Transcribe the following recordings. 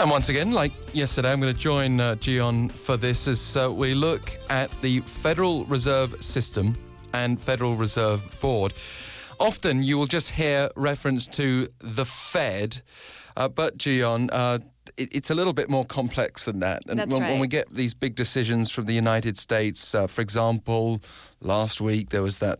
And once again, like yesterday, I'm going to join uh, Gian for this as uh, we look at the Federal Reserve System and Federal Reserve Board. Often you will just hear reference to the Fed, uh, but Gian, uh, it, it's a little bit more complex than that. And That's when, right. when we get these big decisions from the United States, uh, for example, last week there was that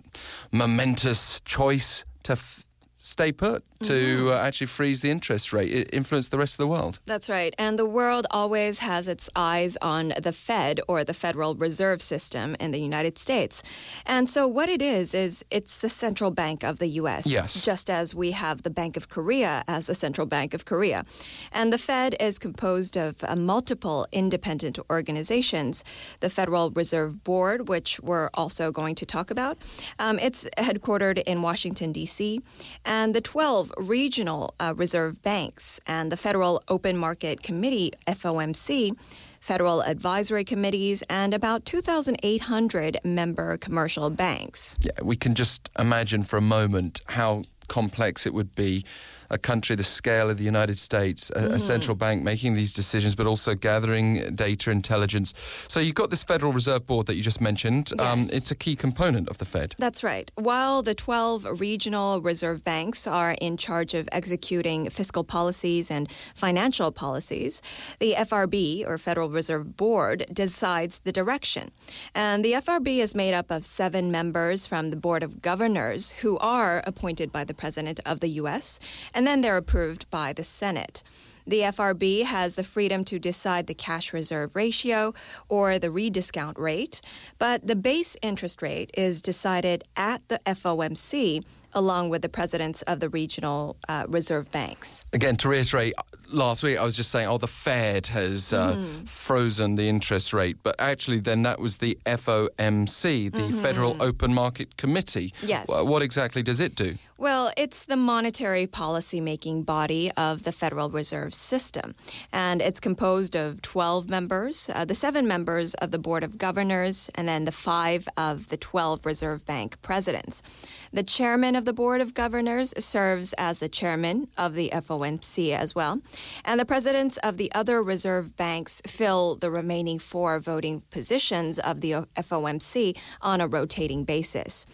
momentous choice to. F- stay put to mm-hmm. uh, actually freeze the interest rate. It influenced the rest of the world. That's right. And the world always has its eyes on the Fed or the Federal Reserve System in the United States. And so what it is is it's the central bank of the US. Yes. Just as we have the Bank of Korea as the central bank of Korea. And the Fed is composed of uh, multiple independent organizations. The Federal Reserve Board, which we're also going to talk about. Um, it's headquartered in Washington D.C and the 12 regional uh, reserve banks and the Federal Open Market Committee, FOMC, federal advisory committees, and about 2,800 member commercial banks. Yeah, we can just imagine for a moment how complex it would be a country the scale of the United States, a, mm. a, central bank making these decisions, but also gathering data intelligence. So you've got this Federal Reserve Board that you just mentioned. Um, yes. Um, it's a key component of the Fed. That's right. While the 12 regional reserve banks are in charge of executing fiscal policies and financial policies, the FRB, or Federal Reserve Board, decides the direction. And the FRB is made up of seven members from the Board of Governors who are appointed by the President of the U.S and then they're approved by the Senate. The FRB has the freedom to decide the cash reserve ratio or the rediscount rate, but the base interest rate is decided at the FOMC along with the presidents of the regional uh, reserve banks. Again, to reiterate, last week I was just saying, oh, the Fed has uh, mm. frozen the interest rate, but actually, then that was the FOMC, the mm-hmm. Federal Open Market Committee. Yes. What exactly does it do? Well, it's the monetary policy making body of the Federal Reserve System, and it's composed of 12 members, uh, the seven members of the Board of Governors, and then the five of the 12 Reserve Bank presidents. The chairman of the Board of Governors serves as the chairman of the FOMC as well. And the presidents of the other reserve banks fill the remaining four voting positions of the FOMC on a rotating basis.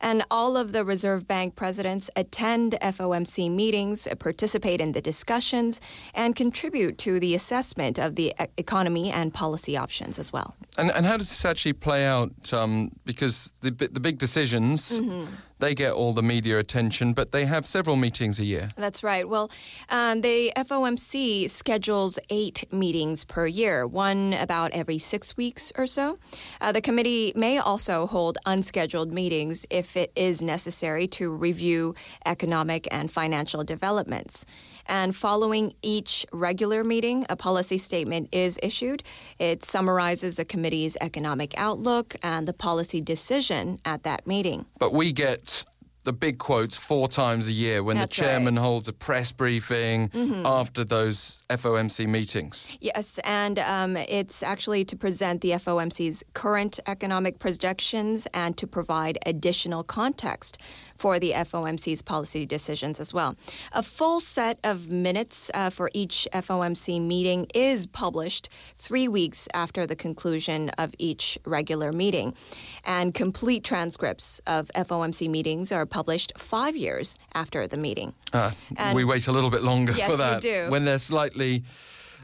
And all of the Reserve Bank presidents attend FOMC meetings, participate in the discussions, and contribute to the assessment of the economy and policy options as well. And, and how does this actually play out? Um, because the, the big decisions. Mm-hmm they get all the media attention, but they have several meetings a year. That's right. Well, um, the FOMC schedules eight meetings per year, one about every six weeks or so. Uh, the committee may also hold unscheduled meetings if it is necessary to review economic and financial developments. And following each regular meeting, a policy statement is issued. It summarizes the committee's economic outlook and the policy decision at that meeting. But we get the big quotes four times a year when That's the chairman right. holds a press briefing mm-hmm. after those FOMC meetings. Yes, and um, it's actually to present the FOMC's current economic projections and to provide additional context for the FOMC's policy decisions as well. A full set of minutes uh, for each FOMC meeting is published three weeks after the conclusion of each regular meeting. And complete transcripts of FOMC meetings are published five years after the meeting. Uh, we wait a little bit longer yes, for that. do. When they're slightly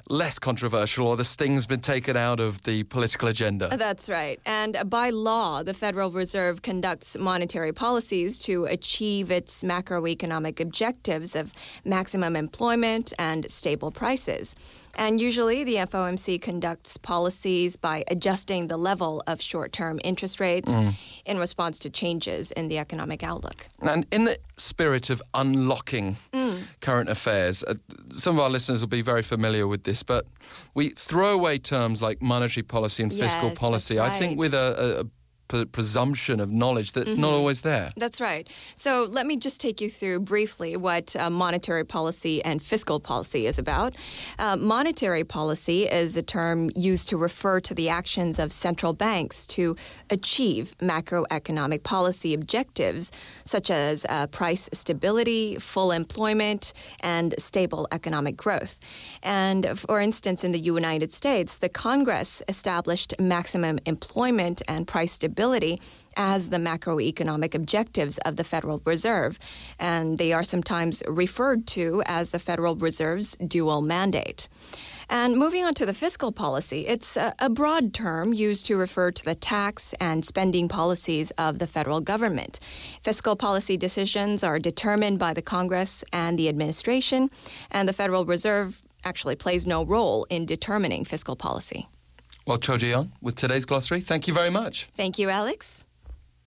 less controversial or the sting's been taken out of the political agenda. That's right. And by law, the Federal Reserve conducts monetary policies to achieve its macroeconomic objectives of maximum employment and stable prices. And usually the FOMC conducts policies by adjusting the level of short term interest rates mm. in response to changes in the economic outlook. And in the spirit of unlocking mm. current affairs, uh, some of our listeners will be very familiar with this, but we throw away terms like monetary policy and fiscal yes, policy. right. I think with a pre- presumption of knowledge that's not always there. That's right. So let me just take you through briefly what uh, monetary policy and fiscal policy is about. Uh, monetary policy is a term used to refer to the actions of central banks to achieve macroeconomic policy objectives such as uh, price stability, full employment, and stable economic growth. And for instance, in the United States, the Congress established maximum employment and price stability as the macroeconomic objectives of the Federal Reserve, and they are sometimes referred to as the Federal Reserve's dual mandate. And moving on to the fiscal policy, it's a, a, broad term used to refer to the tax and spending policies of the federal government. Fiscal policy decisions are determined by the Congress and the administration, and the Federal Reserve actually plays no role in determining fiscal policy. Well, Cho Ji-yeon, with today's glossary, thank you very much. Thank you, Alex.